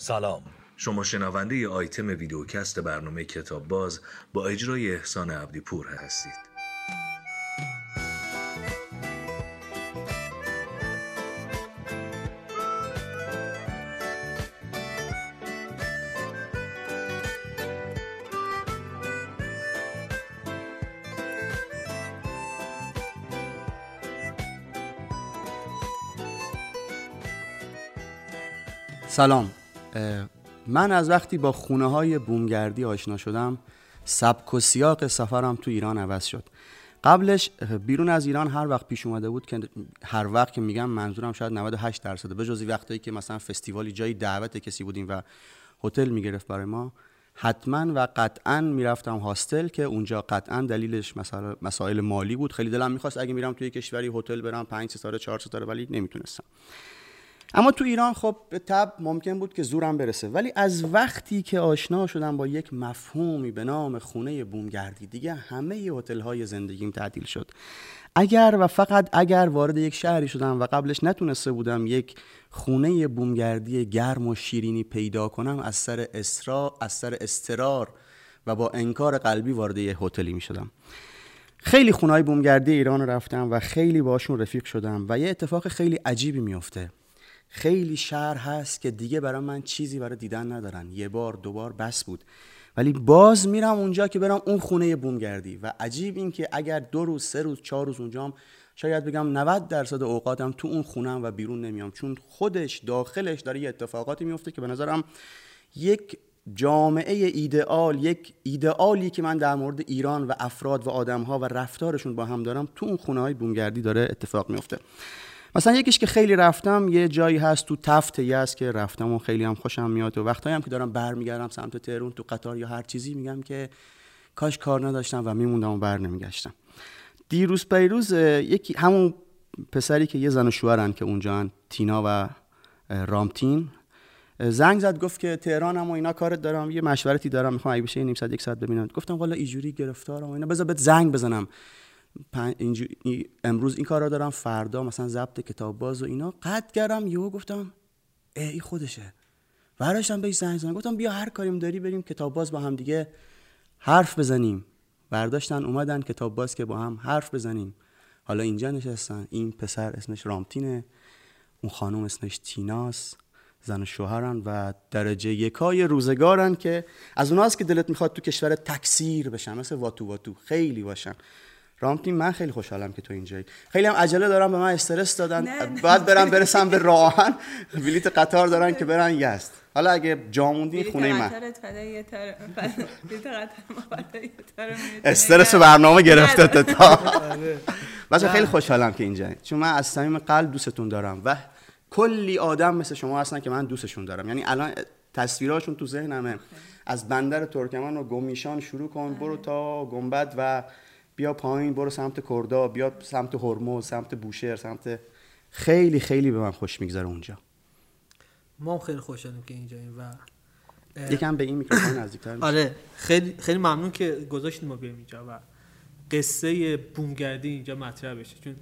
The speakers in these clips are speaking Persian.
سلام. شما شنونده ی آیتم ویدیوکست برنامه کتاب باز با اجرای احسان عبدی پور هستید. سلام. من از وقتی با خونه های بومگردی آشنا شدم سبک و سیاق سفرم تو ایران عوض شد. قبلش بیرون از ایران هر وقت پیش اومده بود که هر وقت که میگم منظورم شاید 98 درصده. به جزی وقتایی که مثلا فستیوالی جایی دعوت کسی بودیم و هتل می‌گرفت برای ما حتما و قطعا می‌رفتم هاستل که اونجا قطعا دلیلش مسائل مالی بود. خیلی دلم می‌خواست اگه میرم توی کشوری هتل برم 5 ستاره 4 ستاره ولی نمی‌تونستم. اما تو ایران خب به تب ممکن بود که زورم برسه. ولی از وقتی که آشنا شدم با یک مفهومی به نام خونه بومگردی دیگه همه هتل های زندگیم تعدیل شد. اگر و فقط اگر وارد یک شهری شدم و قبلش نتونسته بودم یک خونه بومگردی گرم و شیرینی پیدا کنم از سر اسرا از سر استرار و با انکار قلبی وارد یک هتلی می شدم. خیلی خونه های بومگردی ایران رفتم و خیلی باشون رفیق شدم و یه اتفاق خیلی عجیبی میافته. خیلی شهر هست که دیگه برای من چیزی برای دیدن ندارن. یه بار دوبار بس بود. ولی باز میرم اونجا که برم اون خونه بومگردی. و عجیب این که اگر دو روز سه روز چهار روز اونجام شاید بگم 90 درصد اوقاتم تو اون خونم و بیرون نمیام. چون خودش داخلش داره یه اتفاقاتی میفته که به نظرم یک جامعه ایدئال یک ایدئالی که من در مورد ایران و افراد و آدمها و رفتارشون با هم دارم تو اون خونه های بومگردی داره اتفاق میفته. مثلا یکیش که خیلی رفتم یه جایی هست تو تفت یزد که رفتم و خیلی هم خوشم میاد و وقتایی هم که دارم برمیگردم سمت تهرون تو قطار یا هر چیزی میگم که کاش کار نداشتم و میموندم و بر نمیگشتم. دیروز پیروز یکی همون پسری که یه زن و شوهرن که اونجا تینا و رامتین زنگ زد گفت که تهرانم و اینا کارت دارم یه مشورتی دارم می‌خوام اگه بشه نیم ساعت یک ساعت ببینم. گفتم والا ایجوری گرفتارم و اینا. بذار بهت زنگ بزنم. امروز این کار را دارم فردا مثلا ضبط کتاب باز و اینا. قد کردم یهو گفتم ای خودشه. برداشتم بهش زنگ زدم. گفتم بیا هر کاریم داری بریم کتاب باز با هم دیگه حرف بزنیم. برداشتن اومدن کتاب باز که با هم حرف بزنیم. حالا اینجا نشستن. این پسر اسمش رامتینه اون خانم اسمش تیناس. زن و شوهرن و درجه یکای روزگارن که از اوناست که دلت می‌خواد تو کشور تکثیر بشن. مثل واتو واتو. خیلی باشن. رامتین من خیلی خوشحالم که تو اینجایی. خیلی هم عجله دارم به من استرس دادن. بعد برم برسم به راهن. بلیت قطار دارن که برن یست حالا اگه جاموندی خونه من. استرس برنامه گرفته تا. بچه خیلی خوشحالم که اینجایی. چون من از صمیم قلب دوستتون دارم و کلی آدم مثل شما هستن که من دوستشون دارم. یعنی الان تصویرهاشون تو ذهنمه. از بندر ترکمن و گمیشان شروع کن. برو تا گنبد و بیا پایین برو سمت کردا بیا سمت هرمز سمت بوشهر سمت خیلی خیلی به من خوش میگذره اونجا. ما خیلی خوشحالیم که اینجاییم و یکم به این میکروفون نزدیکتر آره خیلی خیلی ممنون که گذاشتیم ما بیایم اینجا و قصه بومگردی اینجا مطرح بشه. چون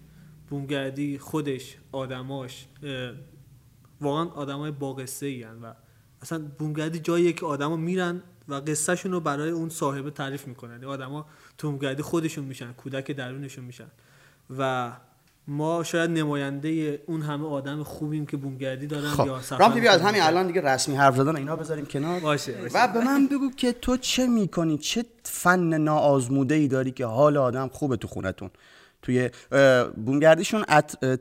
بومگردی خودش آدماش واقعا آدمای با قصه ای و اصلا بومگردی جاییه که آدما میرن و قصهشون رو برای اون صاحب تعریف می‌کنن. یعنی آدما تومگردی خودشون میشن کودک درونشون میشن. و ما شاید نماینده اون همه آدم خوبیم که بومگردی دارن خب. یا سفر بیا از همین الان دیگه رسمی حرف زدن اینا بذاریم کنار. باشه, و به من بگو که تو چه می‌کنی؟ چه فن ناآزموده ای داری که حال آدم خوبه تو خونتون؟ توی بومگردیشون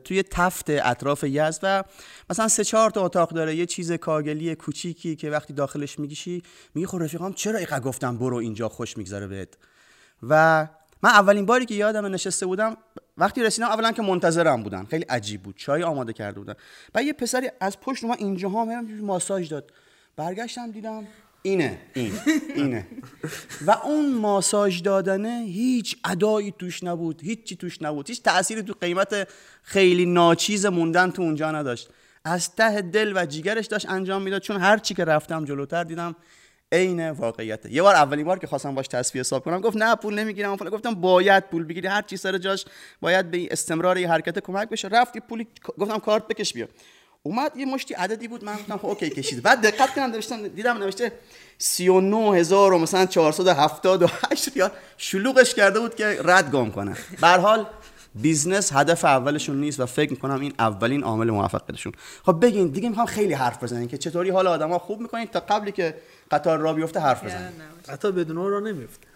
توی تفت اطراف یزد و مثلا سه چهار تا اتاق داره. یه چیز کاگلی کوچیکی که وقتی داخلش میگیشی میگی خب رفیقام چرا اینقدر گفتم برو اینجا خوش میگذره بهت؟ و من اولین باری که یادم نشسته بودم وقتی رسیدم اولا که منتظرم بودن. خیلی عجیب بود. چای آماده کرده بودن. بعد یه پسری از پشت من اینجا ها ماساژ داد. برگشتم دیدم اینه این اینه. و اون ماساژ دادنه هیچ ادایی توش نبود هیچی توش نبود. هیچ تأثیری تو قیمت خیلی ناچیز موندن تو اونجا نداشت. از ته دل و جیگرش داشت انجام می‌داد چون هر چی که رفتم جلوتر دیدم عین واقعیت. یه بار اولین بار که خواستم باش تصفیه حساب کنم گفت نه پول نمی‌گیرم. فلان گفتم باید پول بگیری هر چی سر جاش باید به استمرار حرکت کمک بشه. رفت یه پولی گفتم کارت بکش بیا. اومد یه مشتی عددی بود من گفتم خب اوکی کشید. بعد دقت کردم نوشتم دیدم نوشته 39000 و مثلا 478 ریال. شلوغش کرده بود که رد گم کنه. به هر حال business هدف اولشون نیست و فکر می‌کنم این اولین عامل موفقیتشون. خب بگین دیگه می‌خوام خیلی حرف بزنین که چطوری حال آدما خوب می‌کنین تا قبلی که قطار راه بیفته حرف بزنین. حتی بدون اون راه نمیفته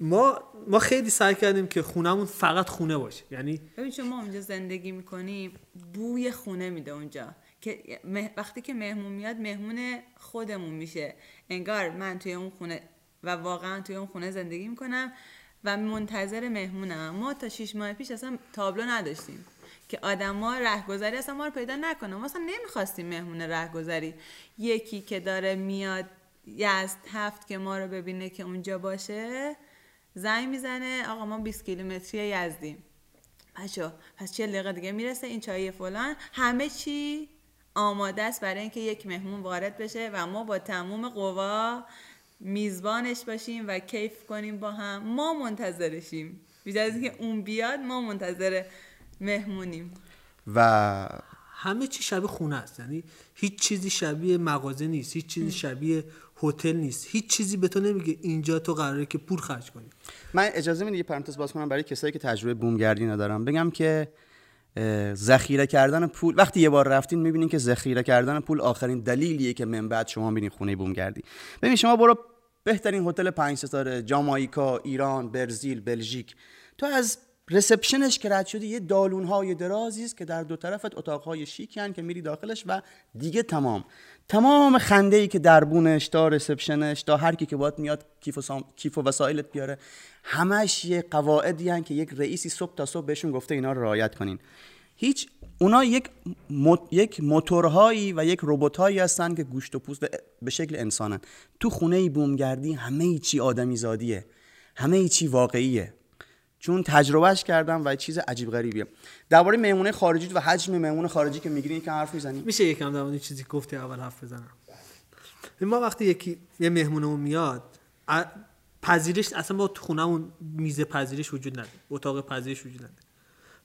ما ما خیلی سعی کردیم که خونمون فقط خونه باشه. یعنی ببین چون ما اونجا زندگی می‌کنیم بوی خونه میده اونجا. که وقتی که مهمون میاد مهمون خودمون میشه. انگار من توی اون خونه و واقعا توی اون خونه زندگی می‌کنم و منتظر مهمونم. ما تا شیش ماه پیش اصلا تابلو نداشتیم که آدما رهگذری اصلا ما رو پیدا نکنه. ما اصلا نمی‌خواستیم مهمون رهگذری. یکی که داره میاد یزد هفت که ما رو ببینه که اونجا باشه زنگ می‌زنه آقا ما 20 کیلومتری یزدیم. بچه پس چه دقیقه دیگه می‌رسه این چای فلان. همه چی آماده است برای اینکه یک مهمون وارد بشه و ما با تموم قوا میزبانش باشیم و کیف کنیم با هم. ما منتظرشیم. بیشتر از اینکه اون بیاد ما منتظر مهمونیم. و همه چی شبیه خونه است. یعنی هیچ چیزی شبیه مغازه نیست. هیچ چیزی شبیه هتل نیست. هیچ چیزی به تو نمیگه اینجا تو قراره که پول خرج کنی. من اجازه میدی یه پرانتز باز کنم برای کسایی که تجربه بومگردی ندارم بگم که ذخیره کردن پول وقتی یه بار رفتین می‌بینین که ذخیره کردن پول آخرین دلیلیه که من بعد شما میرین خونه بومگردی. ببین شما برو بهترین هتل پنج ستاره جامائیکا ایران برزیل بلژیک. تو از رسپشنش که رد شدی یه دالون های درازی است که در دو طرفت اتاق های شیکن که میری داخلش و دیگه تمام. تمام خنده ای که دربونش تا رسپشنش تا هر کی که باید میاد کیف و, سام... کیف و وسایلت بیاره همش یه قواعدی هن که یک رئیسی صبح تا صبح بهشون گفته اینا رو رعایت کنین. هیچ اونا یک یک موتورهایی و یک رباتهایی هستن که گوشت و پوست به شکل انسانن. تو خونه بومگردی همه چی آدمی زادیه همه چی واقعیه. چون تجربهش کردم و چیز عجیب غریبیه. درباره مهمونه خارجی و حجم مهمون خارجی که می‌گیرین که حرف می‌زنیم. میشه یکم در چیزی گفتی اول حرف بزنم. ما وقتی یکی یه مهمونمون میاد پذیرش اصلا با تو خونمون میز پذیرش وجود نداره. اتاق پذیرش وجود نداره.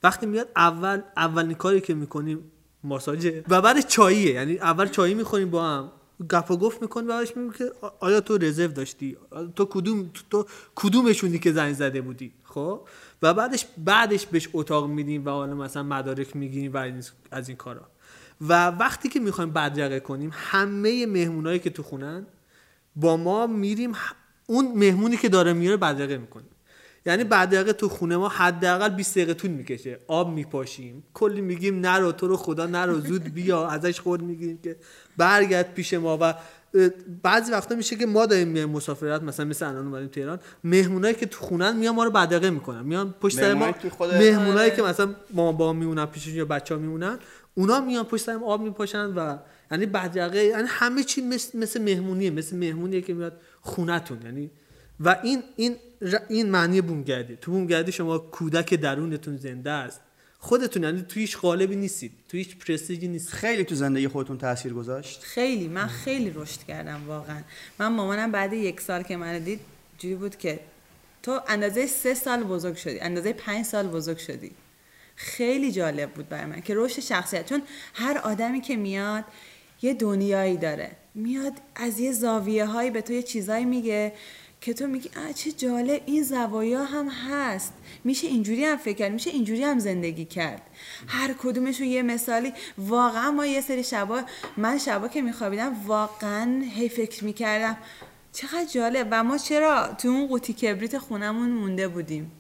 وقتی میاد اول اولین کاری که می‌کنیم ماساژه و بعد چاییه. یعنی اول چایی می‌خوریم با هم گپ و گفت می‌کنیم بعدش میگیم که آیا تو رزرو داشتی؟ تو کدوم تو, تو کدومشونی که زنگ زده بودی؟ خب؟ و بعدش بعدش بهش اتاق میدیم و حالا مثلا مدارک می‌گیریم و از این کارا. و وقتی که می‌خوایم بدرقه کنیم همه مهمونایی که تو خونن با ما میریم اون مهمونی که داره میاره بدرقه می‌کنیم یعنی بدرقه تو خونه ما حداقل 20 دقیقه طول می‌کشه. آب میپاشیم. کلی میگیم نرو تو رو خدا نرو زود بیا. ازش خود می‌گیریم که برگرد پیش ما و بعضی وقتا میشه که ما داریم میایم مسافرت مثلا مثل الان اومدیم تهران مهمونایی که تو خونن میان ما رو بدرقه می‌کنن. میان پشت سر ما مهمونایی که آره. مثلا ما با میمونن پیششون یا بچه ها میمونن اونا میان پشت سرم آب میپاشن و یعنی بدرقه یعنی همه چی مثل, مثل مهمونیه مثل مهمونیه که میاد خونتون. یعنی و این این این معنی بومگردی. تو بومگردی شما کودک درونتون زنده است. خودتون یعنی تو هیچ قالبی نیستید تو هیچ پرستیجی نیستید. خیلی تو زندگی خودتون تاثیر گذاشت؟ خیلی. من خیلی رشد کردم واقعا. من مامانم بعد یک سال که منو دید جوری بود که تو اندازه سه سال بزرگ شدی اندازه پنج سال بزرگ شدی. خیلی جالب بود برای من که رشد شخصیت. چون هر آدمی که میاد یه دنیایی داره. میاد از یه زاویه هایی به تو یه چیزایی میگه. که تو میگی آه چه جالب این زوایا هم هست. میشه اینجوری هم فکر کرد میشه اینجوری هم زندگی کرد. هر کدومشون یه مثالی. واقعا ما یه سری شبا من شبا که میخوابیدم واقعا هی فکر می‌کردم چقدر جالب. و ما چرا تو اون قوطی کبریت خونمون مونده بودیم؟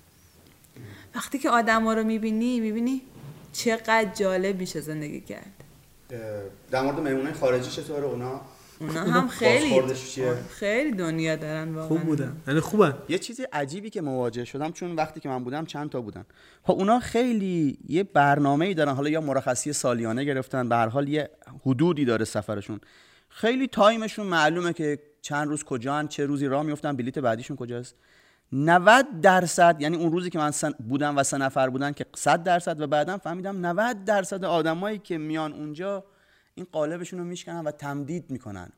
وقتی که آدم رو می‌بینی می‌بینی چقدر جالب میشه زندگی کرد. در مورد مهمونه خارجی چطوره اونا؟ اونا هم خیلی؟ خیلی دنیا دارن واقعا. خوب بودن. یعنی خوبن. یه چیز عجیبی که مواجه شدم چون وقتی که من بودم چند تا بودن. خب اونا خیلی یه برنامه‌ای دارن. حالا یا مرخصی سالیانه گرفتن به هر حال یه حدودی داره سفرشون. خیلی تایمشون معلومه که چند روز کجان چه روزی راه میفتن بلیت بعدیشون کجاست. 90 درصد یعنی اون روزی که من سن بودم و سه نفر بودن که 100 درصد و بعدم فهمیدم 90 درصد آدمایی که میان اونجا این قالبشون رو میشکنن و تمدید می‌کنن.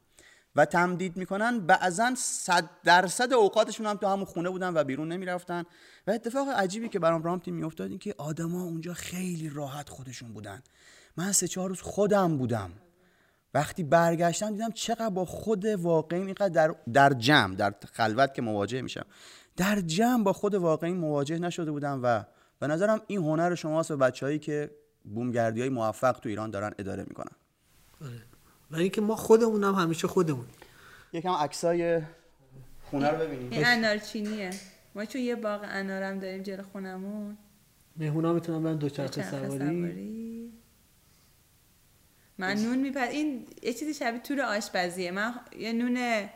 و تمدید می‌کنن بعضا صد درصد اوقاتشون هم تو همون خونه بودن و بیرون نمی‌رفتن. و اتفاق عجیبی که برام رامتی میافتاد این که آدما اونجا خیلی راحت خودشون بودن. من سه چهار روز خودم بودم. وقتی برگشتم دیدم چقدر با خود واقعی اینقدر در, در جمع در خلوت که مواجه میشم. در جمع با خود واقعی مواجه نشده بودم و به نظرم این هنر شماست به بچههایی که بومگردی های موفق تو ایران دارن اداره می‌کنن. آره. و اینکه ما خودمون هم همیشه خودمون یکم عکسای خونه رو ببینیم. این انارچینیه ما چون یه باغ انارم داریم جلو خونمون. مهمونا می‌تونن برن دوچرخه دوچرخه سواری. سواری. من نون میپز این یه چیزی شبیه تور آشپزیه. من یه نون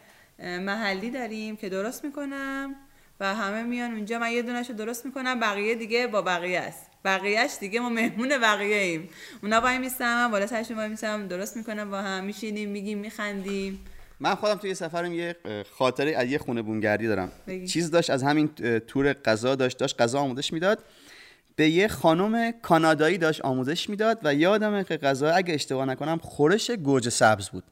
محلی داریم که درست می‌کنم و همه میان اونجا. من یه دونش رو درست می‌کنم بقیه دیگه با بقیه است. بقیهش دیگه ما مهمون بقیه ایم اونا وای میستم من بالا سرشون وای میستم درست می‌کنم با هم میشینیم میگیم میخندیم. من خودم توی سفرم یه خاطره از یه خونه بومگردی دارم. بگی. چیز داشت از همین تور غذا داشت داشت غذا آموزش می‌داد. به یه خانم کانادایی داشت آموزش می‌داد و یادمه که غذا اگه اشتباه نکنم خورش گوجه سبز بود.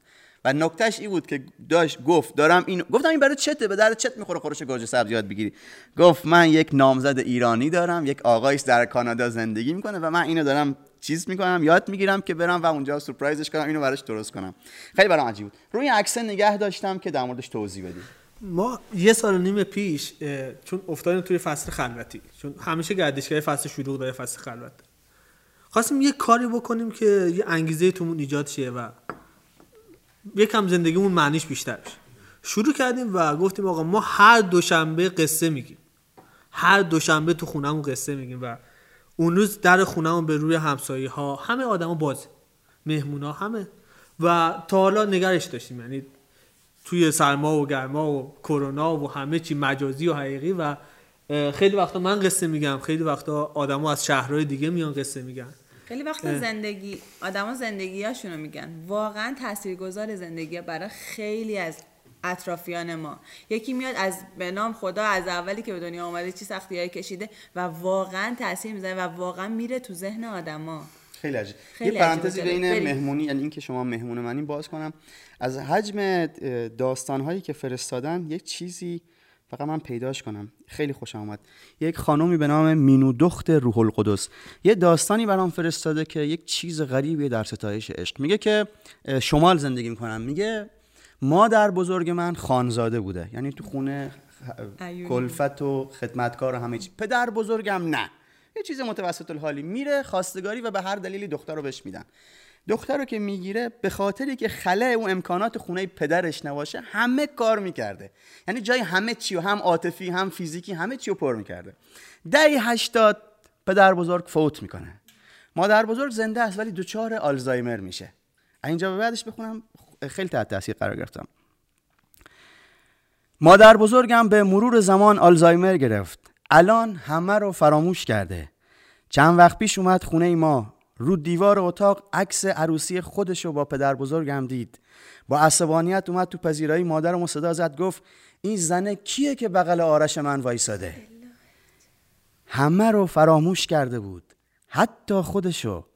و نکتهش این بود که داشت گفت دارم این گفتم این برای چته؟ به درد چت می‌خوره خورش گوجه سبز یاد بگیری. گفت من یک نامزد ایرانی دارم یک آقایش در کانادا زندگی می‌کنه و من اینو دارم چیز می‌کنم یاد می‌گیرم که برم و اونجا سورپرایزش کنم اینو براش درست کنم. خیلی برام عجیب بود. روی عکس نگه داشتم که در موردش توضیح بدی. ما یه سال نیم پیش چون افتادیم توی فصل خلوتی چون همیشه گردشگری فصل شلوغ داره فصل خلوت. خواستیم یه کاری بکنیم که یه انگیزه تومون ایجاد شه و یکم زندگیمون معنیش بیشتر بشه شروع کردیم و گفتیم آقا ما هر دوشنبه قصه میگیم. هر دوشنبه تو خونهمون قصه میگیم و اون روز در خونهمون به روی همسایه ها همه آدما بازه. مهمونا همه. و تا حالا نگرش داشتیم. یعنی توی سرما و گرما و کرونا و همه چی مجازی و حقیقی و خیلی وقتا من قصه میگم خیلی وقتا آدما از شهرهای دیگه میان قصه میگن. خیلی وقت زندگی آدما زندگیاشونو میگن. واقعا تاثیرگذار زندگی برای خیلی از اطرافیان ما. یکی میاد از به نام خدا از اولی که به دنیا آمده چی سختی کشیده و واقعا تاثیر می‌زنه و واقعا میره تو ذهن آدما. خیلی عجیب. خیلی یه پرانتزی بین. مهمونی یعنی اینکه شما مهمون منی باز کنم از حجم داستان هایی که فرستادن یک چیزی فقط من پیداش کنم. خیلی خوشم آمد یک خانومی به نام مینو دخت روح القدس. یه داستانی برام فرستاده که یک چیز غریبی در ستایش عشق. میگه که شمال زندگی می‌کنم. میگه مادر بزرگ من خانزاده بوده. یعنی تو خونه. کلفت و خدمتکار و همه چی. پدر بزرگم نه. یه چیز متوسط الحالی میره خواستگاری و به هر دلیلی دختر رو بهش میدن. دختر رو که می‌گیره به خاطری که خلع اون امکانات خونه پدرش نباشه همه کار می‌کرده. یعنی جای همه چی و هم عاطفی هم فیزیکی همه چی رو پر می‌کرده. دهی هشتاد پدر بزرگ فوت می‌کنه. مادر بزرگ زنده است ولی دچار آلزایمر میشه. اینجا به بعدش بخونم خیلی تحت تاثیر قرار گرفتم. مادر بزرگم به مرور زمان آلزایمر گرفت. الان همه رو فراموش کرده. چند وقت پیش اومد خونه ما. رو دیوار اتاق عکس عروسی خودش رو با پدر بزرگم دید. با عصبانیت اومد تو پذیرایی مادرم صدا زد گفت این زنه کیه که بغل آرش من وایساده؟ همه رو فراموش کرده بود. حتی خودشو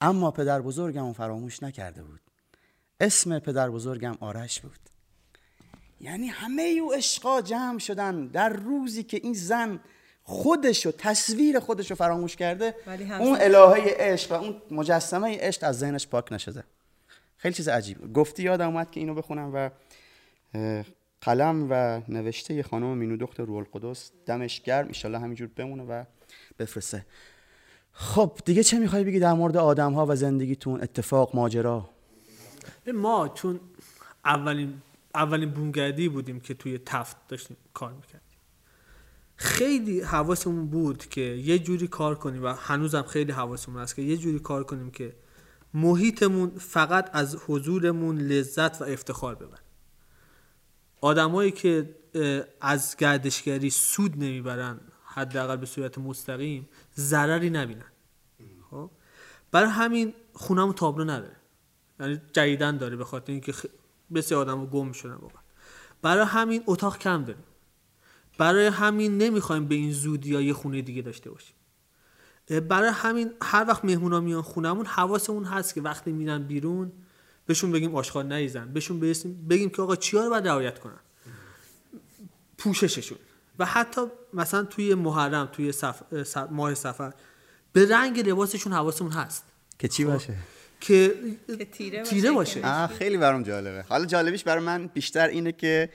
اما پدر بزرگم فراموش نکرده بود. اسم پدر بزرگم آرش بود. یعنی همه او عشقا جمع شدن در روزی که این زن خودشو تصویر خودشو فراموش کرده اون الهه عشق و اون مجسمه عشق از ذهنش پاک نشده. خیلی چیز عجیب. گفتی یادم اومد که اینو بخونم و قلم و نوشته خانم مینو دختر روح القدس دمش گرم ایشالله همینجور بمونه و بفرسته. خب دیگه چه می‌خوای بگی در مورد آدم ها و زندگیتون؟ اتفاق ماجرا؟ به ما چون اولین اولین بومگردی بودیم که توی تفت داشتیم کار می‌کردیم. خیلی حواسمون بود که یه جوری کار کنیم و هنوزم خیلی حواسمون هست که یه جوری کار کنیم که محیطمون فقط از حضورمون لذت و افتخار ببر آدمایی که از گردشگری سود نمی‌برن حداقل به صورت مستقیم ضرری نبینن. خب؟ برای همین خونمون تابلو نداره. یعنی جدیدن داره به خاطر اینکه. بسیار آدم گم شدن واقعا. برای همین اتاق کم داریم. برای همین نمی‌خوایم به این زودی یا یه خونه دیگه داشته باشیم. برای همین هر وقت مهمونا میان خونمون حواسمون هست که وقتی میرن بیرون بهشون بگیم آشغال نریزن بهشون بگیم, بگیم که آقا چیا رو باید رعایت کنن؟ پوشششون. و حتی مثلا توی محرم توی صف... اه، س- ماه سفر به رنگ لباسشون حواسمون هست. که چی باشه؟ که تیره باشه تیره که باشه. مشکی. آه خیلی برام جالبه. حالا جالبیش برای من بیشتر اینه که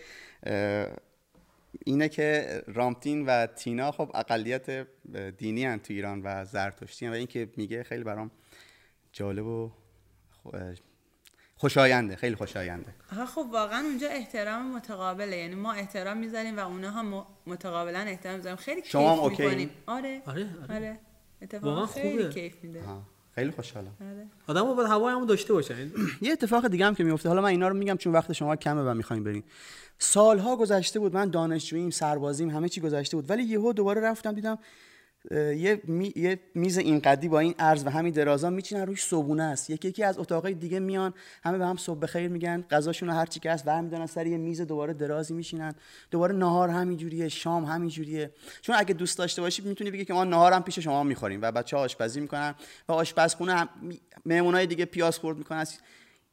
اینه که رامتین و تینا خب اقلیت دینی هن تو ایران و زرتشتی هن و این که میگه خیلی برام جالب و خوشاینده خیلی خوشاینده. آها خب واقعا اونجا احترام متقابله. یعنی ما احترام می‌ذاریم و اونها م- متقابلا احترام می‌ذاریم. خیلی شما هم کیف اوکی؟ می‌کنیم. آره. آره، آره. آره. اتفاقا خیلی خوبه. کیف میده. آه، خیلی خوشحالم. آره. آدم باید هوای همون داشته باشن یعنی یه اتفاق دیگه هم که میفته حالا من اینا رو میگم چون وقت شما کمه و می‌خوایم بریم. سالها گذشته بود من دانشجوییم سربازیم همه چی گذشته بود. ولی یهو دوباره رفتم دیدم یه, می- یه میز این قدی با این عرض و همین درازا میچینن روش صبونه است. یکی یکی از اتاقای دیگه میان همه به هم صبح بخیر میگن غذاشون هر چی که هست برمیدارن سر یه میز دوباره درازی میشینن دوباره نهار همینجوریه شام همینجوریه. چون اگه دوست داشته باشی می‌تونی بگی که ما نهارم پیش شما می‌خوریم و بچه آشپزی می‌کنن و آشپزخونه هم مهمونای دیگه پیاز خورد می‌کنن.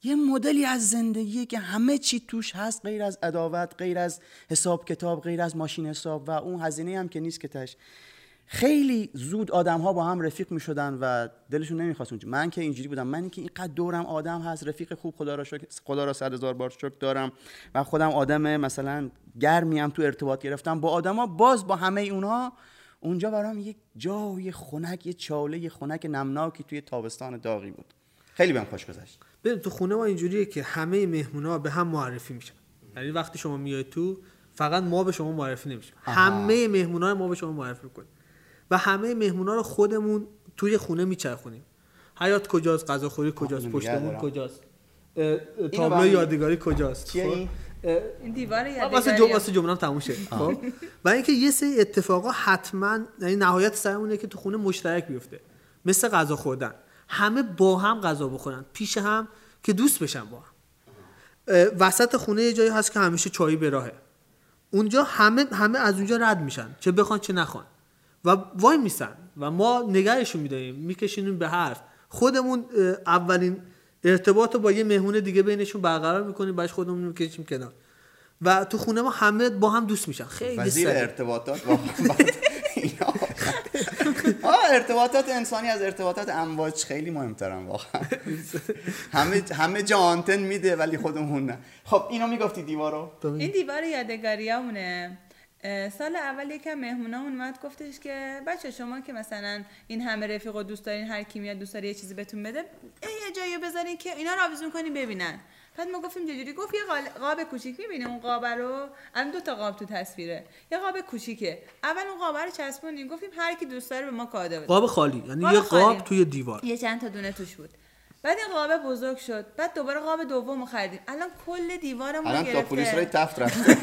یه مدلی از زندگی که همه چی توش هست غیر از عداوت غیر از حساب کتاب غیر از ماشین حساب و اون هزینه هم که نیست که تش. خیلی زود آدم ها با هم رفیق می شدن و دلشون نمی‌خواست اونجا من که اینجوری بودم. من که اینقدر دورم آدم هست رفیق خوب خدا را شکر خدا را صد هزار بار شکر دارم و خودم آدم مثلا گرمیم تو ارتباط گرفتم. با آدما باز با همه اونها اونجا برام یک جای خنک یه چاله یه خنک نمناکی توی تابستان داغی بود. خیلی بهم خوش گذشت. ببین تو خونه ما اینجوریه که همه مهمونا به هم معرفی میشن. یعنی وقتی شما میای تو فقط ما به شما معرفی نمیشیم. همه مهمونا رو ما به شما معرفی می‌کنیم. و همه مهمونا رو خودمون توی خونه میچرخونیم. حیات کجاست؟ غذاخوری کجاست؟ پشتمون. کجاست؟ تابلو یادگاری کجاست؟ خب؟ این؟ دیوار واسه یادگاری واسه جمله تموم شه. خب؟ و اینکه یه سری اتفاقا حتما یعنی نهایت سرمونه که تو خونه مشترک بیفته. مثل غذا خوردن. همه با هم غذا بخورن. پیش هم که دوست بشن با هم. وسط خونه یه جایی هست که همیشه چایی به راهه. اونجا همه همه از اونجا رد میشن. چه بخوان چه نخوان. و وای میسن و ما نگهشون میداریم میکشونیم به حرف. خودمون اولین ارتباط رو با یه مهمون دیگه بینشون برقرار می‌کنیم بعدش خودمون می‌کشیم کنار. و تو خونه ما همه با هم دوست میشن. خیلی وزیر. ارتباطات آه ارتباطات انسانی از ارتباطات امواج خیلی مهمترن واقعا. همه همه جا آنتن میده ولی خودمون نه. خب اینو می‌گفتی دیوارو؟ این دیوار یادگاریامونه. سال اول یکم مهمونامون اومد گفتش که بچه شما که مثلا این همه رفیق و دوست دارین هر کی میاد دوست داره یه چیزی بهتون بده یه جایی بذارین که اینا رو آویزون کنین ببینن. بعد ما گفتیم چجوری؟ گفت یه قاب کوچیک. می‌بینه اون قاب رو؟ الان دو تا قاب تو تصویره. یه قاب کوچیکه. اول اون قاب رو چسبونیم گفتیم هر کی دوست داره به ما کادو بده. قاب خالی. یعنی یه. قاب توی دیوار. یه چند تا دونه توش بود. بعد این قاب بزرگ شد. بعد دوباره قاب دوم رو خریدیم. الان کل دیوارمون الان تا پلیس روی تفت رفته.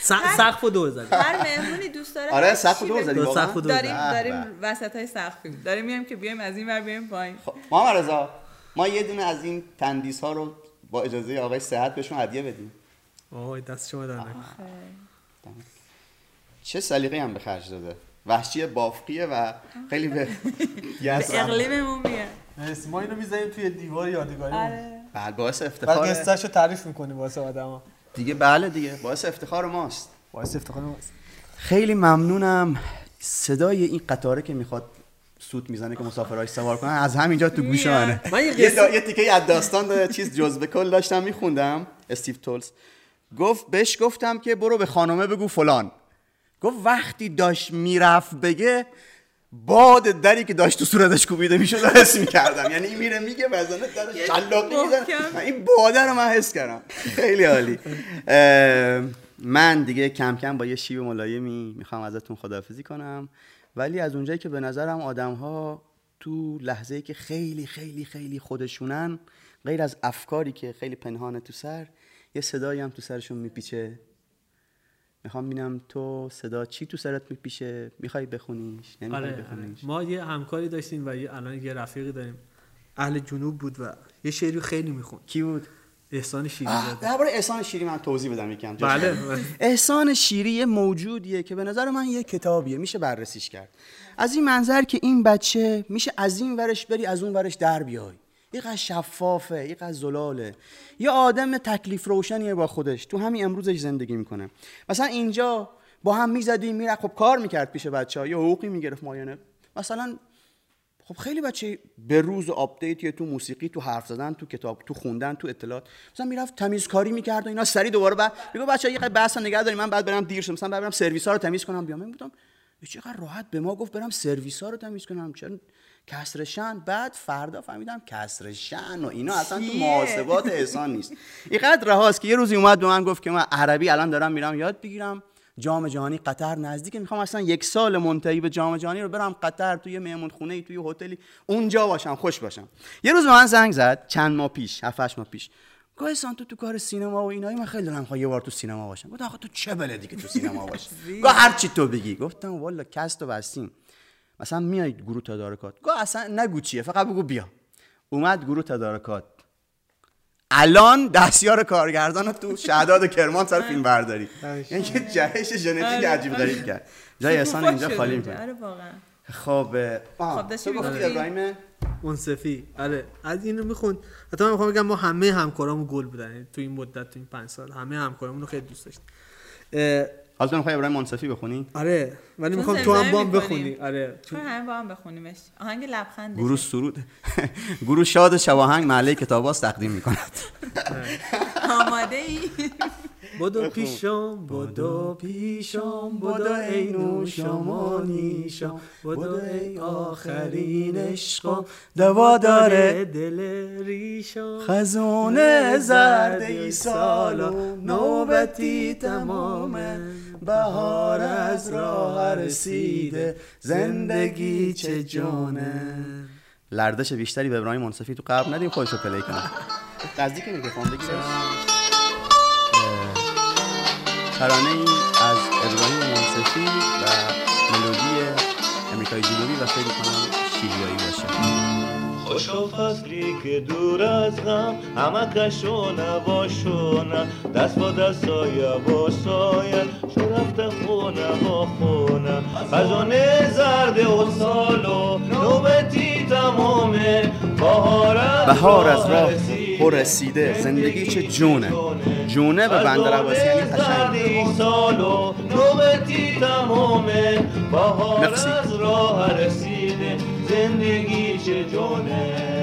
س- سقف و دور زدی هر مهمونی دوست داره آره سقف چی دور بگه. زدی دو واقعا. سقف دور داریم داریم به. وسط های سقفیم داریم میایم که بیایم از این ور بیایم پایین. خب محمد رضا ما یه دونه از این تندیس ها رو با اجازه آقای صحت بهشون هدیه بدیم. آه دست شما در. چه سلیقه هم به خرج داده. وحشی بافقیه و خیلی به اقلیممون میاد. مرسی. ما اینو می‌ذاریم توی دیوار یادگاری آره. بعد باعث و افتخار قصهشو تعریف می‌کنیم واسه آدما. دیگه بله دیگه باعث افتخار ماست. باعث افتخار ماست. خیلی ممنونم. صدای این قطاره که می‌خواد سوت می‌زنه که مسافرهاش سوار کنن از همینجا تو گوش. منه. من یه یه, قصه- دا... یه تیکه از داستان دا... چیز جزبه کل داشتم میخوندم. استیو تولز. گفت بهش گفتم که برو به خانومه بگو فلان. گفت وقتی داشت می‌رفت بگه باد دری که داشت تو صورتش کوبیده می‌شد حس می‌کردم. یعنی این میره میگه بزنه در شلاقی می‌زنه محکم. من این باده رو من حس کردم. خیلی عالی. من دیگه کم کم با یه شیب ملایمی می‌خوام ازتون خداحافظی کنم. ولی از اونجایی که به نظرم آدم ها تو لحظه که خیلی خیلی خیلی خودشونن غیر از افکاری که خیلی پنهانه تو سر یه صدایی هم تو سرشون میپیچه. می‌خوام ببینم تو صدا چی تو سرت میپیشه؟ می‌خوای بخونیش؟ نمی‌خوای آره, آره. بخونیش؟ ما یه همکاری داشتیم و یه الان یه رفیقی داریم. اهل جنوب بود و یه شعری خیلی میخون کی بود؟ احسان شیری. درباره احسان شیری من توضیح بدم یکم بله. احسان شیری یه موجودیه که به نظر من یه کتابیه. میشه بررسیش کرد. از این منظر که این بچه میشه از این ورش بری از اون ورش در بیای. یه شفافه یه زلاله. یه آدم تکلیف روشنیه با خودش. تو همین امروزش زندگی می‌کنه. مثلا اینجا با هم می‌زدیم میره خب کار می‌کرد پیش بچه ها یه حقوقی می‌گرفت ماهیانه مثلا خب خیلی بچه به روز update تو موسیقی تو حرف زدن تو کتاب تو خوندن تو اطلاعات. مثلا می‌رفت تمیزکاری می‌کرد و اینا. سری دوباره بعد میگه بچه یه بحث نگه داریم من بعد برم دیر شم. مثلا برم سرویس ها رو تمیز کنم. بیام. من بودم چقدر راحت به ما گفت برم سرویس ها رو تمیز کنم. چرا کسر شن بعد فردا فهمیدم کسر شن و اینا اصلا تو محاسبات احسان نیست. اینقدر رهاست که یه روزی اومد به من گفت که من عربی الان دارم میرم یاد بگیرم. جام جهانی قطر نزدیک می‌خوام اصلا یک سال منتهی به جام جهانی رو برم قطر توی مهمون خونه توی هتلی اونجا باشم خوش باشم. یه روز به من زنگ زد چند ماه پیش 7 ماه پیش. گاهی تو تو کار سینما و اینایی؟ من خیلی دارم یه بار تو سینما باشم. گفت آخه تو چه بلدی که تو سینما باشی؟ گفت هر چی تو بگی. گفتم والا کست و بستیم. مثلا میای گروه تدارکات. گفت اصلا نگو چیه فقط بگو بیا. اومد گروه تدارکات. الان دستیار کارگردان تو شهداد کرمان سر فیلم برداری. یعنی که جهش ژنتیک آره. عجیب غریب کرد. جای احسان اینجا خالی می‌کنه. آره واقعا. خب خب داشتی ابراهیم؟ منصفی. آره از اینو می‌خوند. حتی من می‌خوام بگم ما همه همکارامون گل بودن تو این مدت تو این 5 سال. همه همکارامون رو خیلی دوست داشتیم. حالا تو می‌خوای ابراهیم منصفی بخونی؟ آره ولی می‌خوام تو هم با هم بخونی. آره تو هم با هم بخونیمش. آهنگ لبخند گروه سرود. گروه شاد شواهنگ محله کتاباس تقدیم می‌کند. آماده ای بدو پیشم بدو پیشم بدو ای نوشمانیشم بدو ای آخرین عشقم دوا داره دل ریشم خزونه زرد ای سالا. نوبتی تمامه بهار از راه رسیده. زندگی چه جانه لردش بیشتری به ابراهیم منصفی تو قبل ندیم خودشو پلی کنه. نزدیک میکروفون بگیرش. ترانه این از ابراهیم منصفی و ملودی امریکای جنوبی و فکر کنم شیلیایی باشه. خوشا فصلی که دور از غم همه کشو نباشونه دست با دست سایه با سایه شو رفته خونه با خونه. خزانه زرد و سالو نوبتی تمامه بهار از راه. پر رسیده زندگی چه جونه؟ جونه به بندر عباسی یعنی قشنگ. رسیده. زندگی چه جونه؟